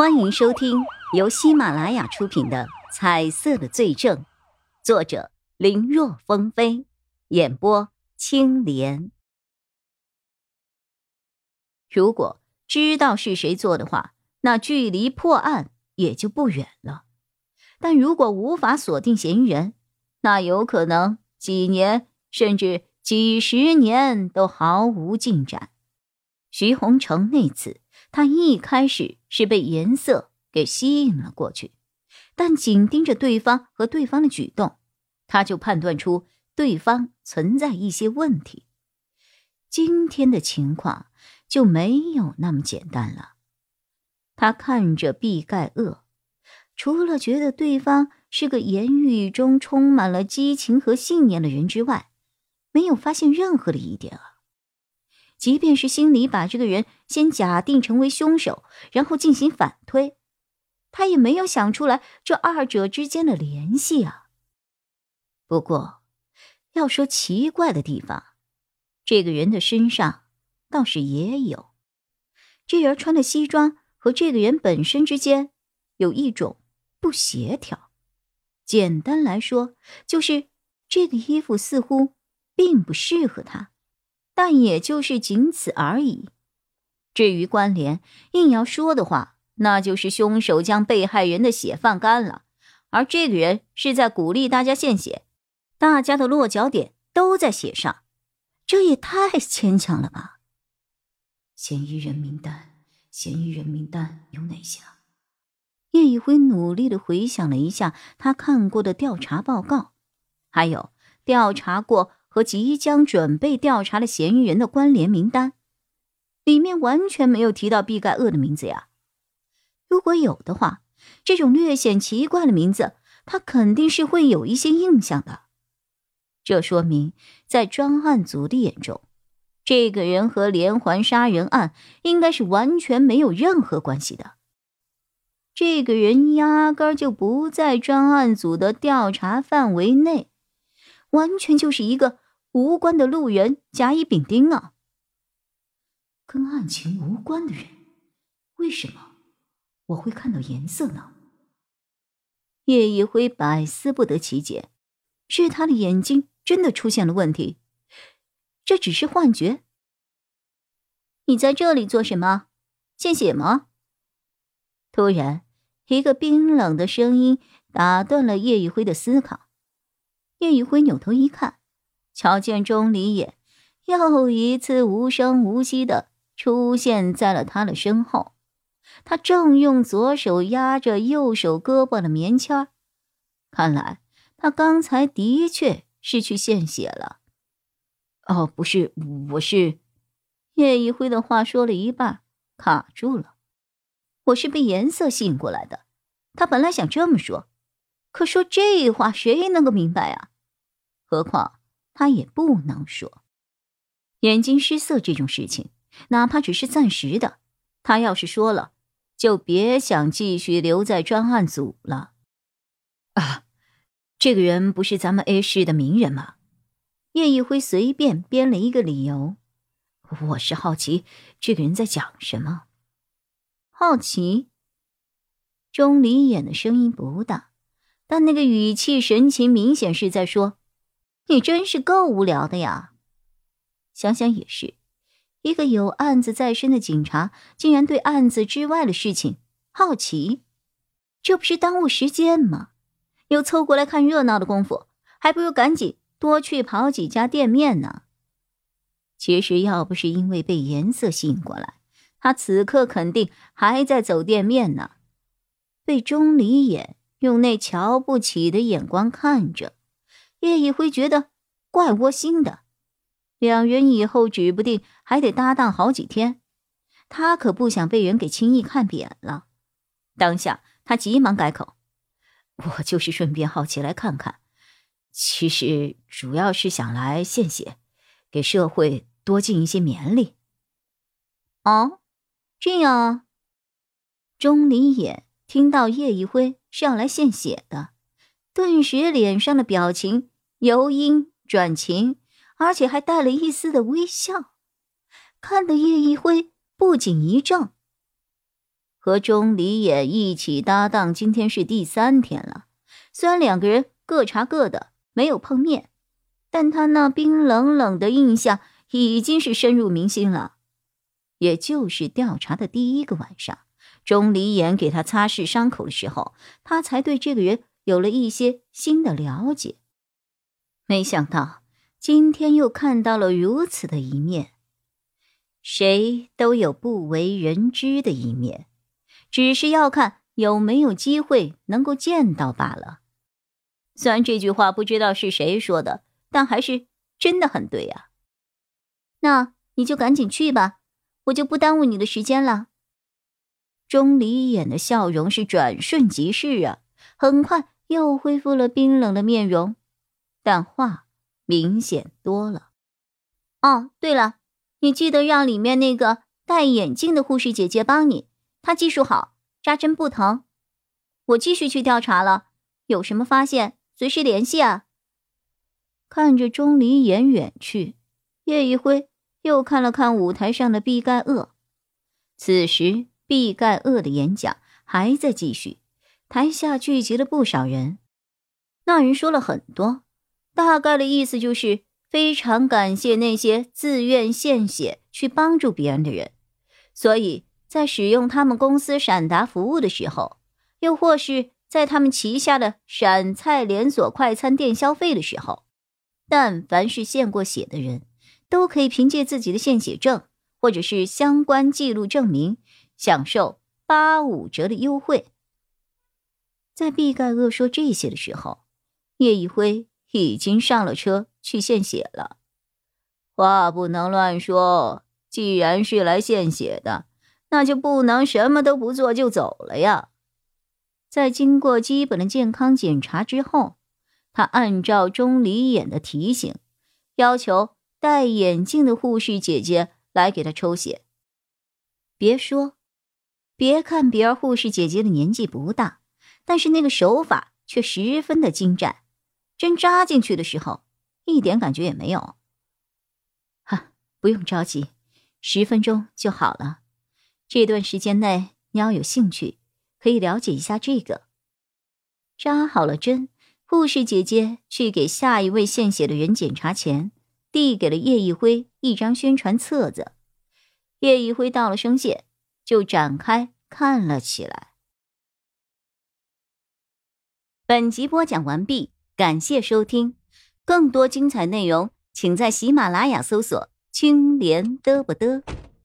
欢迎收听由喜马拉雅出品的《彩色的罪证》，作者林若风飞，演播青莲。如果知道是谁做的话，那距离破案也就不远了。但如果无法锁定嫌疑人，那有可能几年甚至几十年都毫无进展。徐洪成那次。他一开始是被颜色给吸引了过去，但紧盯着对方和对方的举动，他就判断出对方存在一些问题。今天的情况就没有那么简单了。他看着毕盖厄，除了觉得对方是个言语中充满了激情和信念的人之外，没有发现任何的疑点啊。即便是心里把这个人先假定成为凶手，然后进行反推，他也没有想出来这二者之间的联系啊。不过，要说奇怪的地方，这个人的身上倒是也有。这人穿的西装和这个人本身之间有一种不协调。简单来说，就是这个衣服似乎并不适合他。但也就是仅此而已。至于关联，硬要说的话，那就是凶手将被害人的血放干了，而这个人是在鼓励大家献血，大家的落脚点都在血上，这也太牵强了吧？嫌疑人名单，嫌疑人名单有哪些？叶一辉努力的回想了一下他看过的调查报告，还有调查过。和即将准备调查的嫌疑人的关联名单，里面完全没有提到毕盖厄的名字呀。如果有的话，这种略显奇怪的名字，他肯定是会有一些印象的。这说明，在专案组的眼中，这个人和连环杀人案应该是完全没有任何关系的。这个人压根就不在专案组的调查范围内。完全就是一个无关的路人甲乙丙丁啊！跟案情无关的人，为什么我会看到颜色呢？叶一辉百思不得其解，是他的眼睛真的出现了问题？这只是幻觉？你在这里做什么？献血吗？突然，一个冰冷的声音打断了叶一辉的思考。叶一辉扭头一看，瞧见钟离也又一次无声无息的出现在了他的身后。他正用左手压着右手胳膊的棉签看来他刚才的确是去献血了。哦，不是，我是……叶一辉的话说了一半，卡住了。我是被颜色吸引过来的。他本来想这么说，可说这话谁能够明白啊？何况他也不能说，眼睛失色这种事情，哪怕只是暂时的，他要是说了，就别想继续留在专案组了。啊，这个人不是咱们 A 市的名人吗？叶一辉随便编了一个理由。我是好奇这个人在讲什么。好奇。钟离眼的声音不大，但那个语气神情明显是在说。你真是够无聊的呀！想想也是，一个有案子在身的警察，竟然对案子之外的事情好奇，这不是耽误时间吗？有凑过来看热闹的功夫，还不如赶紧多去跑几家店面呢。其实要不是因为被颜色吸引过来，他此刻肯定还在走店面呢。被钟离眼用那瞧不起的眼光看着。叶一辉觉得怪窝心的，两人以后指不定还得搭档好几天，他可不想被人给轻易看扁了。当下他急忙改口：“我就是顺便好奇来看看，其实主要是想来献血，给社会多尽一些绵力。”哦，这样啊。钟离眼听到叶一辉是要来献血的，顿时脸上的表情。由阴转晴，而且还带了一丝的微笑，看得叶一辉不仅一怔。和钟离眼一起搭档，今天是第三天了。虽然两个人各查各的，没有碰面，但他那冰冷冷的印象已经是深入民心了。也就是调查的第一个晚上，钟离眼给他擦拭伤口的时候，他才对这个人有了一些新的了解。没想到今天又看到了如此的一面。谁都有不为人知的一面。只是要看有没有机会能够见到罢了。虽然这句话不知道是谁说的，但还是真的很对啊。那你就赶紧去吧，我就不耽误你的时间了。钟离眼的笑容是转瞬即逝啊，很快又恢复了冰冷的面容，但话明显多了。哦，对了，你记得让里面那个戴眼镜的护士姐姐帮你。她技术好，扎针不疼。我继续去调查了，有什么发现随时联系啊。看着钟离言远去，叶一辉又看了看舞台上的毕盖厄。此时，毕盖厄的演讲还在继续，台下聚集了不少人。那人说了很多，大概的意思就是非常感谢那些自愿献血去帮助别人的人，所以。在使用他们公司闪达服务的时候，又或是在他们旗下的陕菜连锁快餐店消费的时候，但凡是献过血的人，都可以凭借自己的献血证或者是相关记录证明，享受八五折的优惠。在毕盖厄说这些的时候，叶一辉已经上了车去献血了。话不能乱说，既然是来献血的。那就不能什么都不做就走了呀！在经过基本的健康检查之后，他按照钟离眼的提醒，要求戴眼镜的护士姐姐来给他抽血。别说，别看别儿护士姐姐的年纪不大，但是那个手法却十分的精湛，针扎进去的时候一点感觉也没有。哈，不用着急，十分钟就好了。这段时间内，你要有兴趣，可以了解一下这个。扎好了针，护士姐姐去给下一位献血的人检查前，递给了叶一辉一张宣传册子。叶一辉道了声谢，就展开看了起来。本集播讲完毕，感谢收听，更多精彩内容，请在喜马拉雅搜索“青莲嘚不嘚”。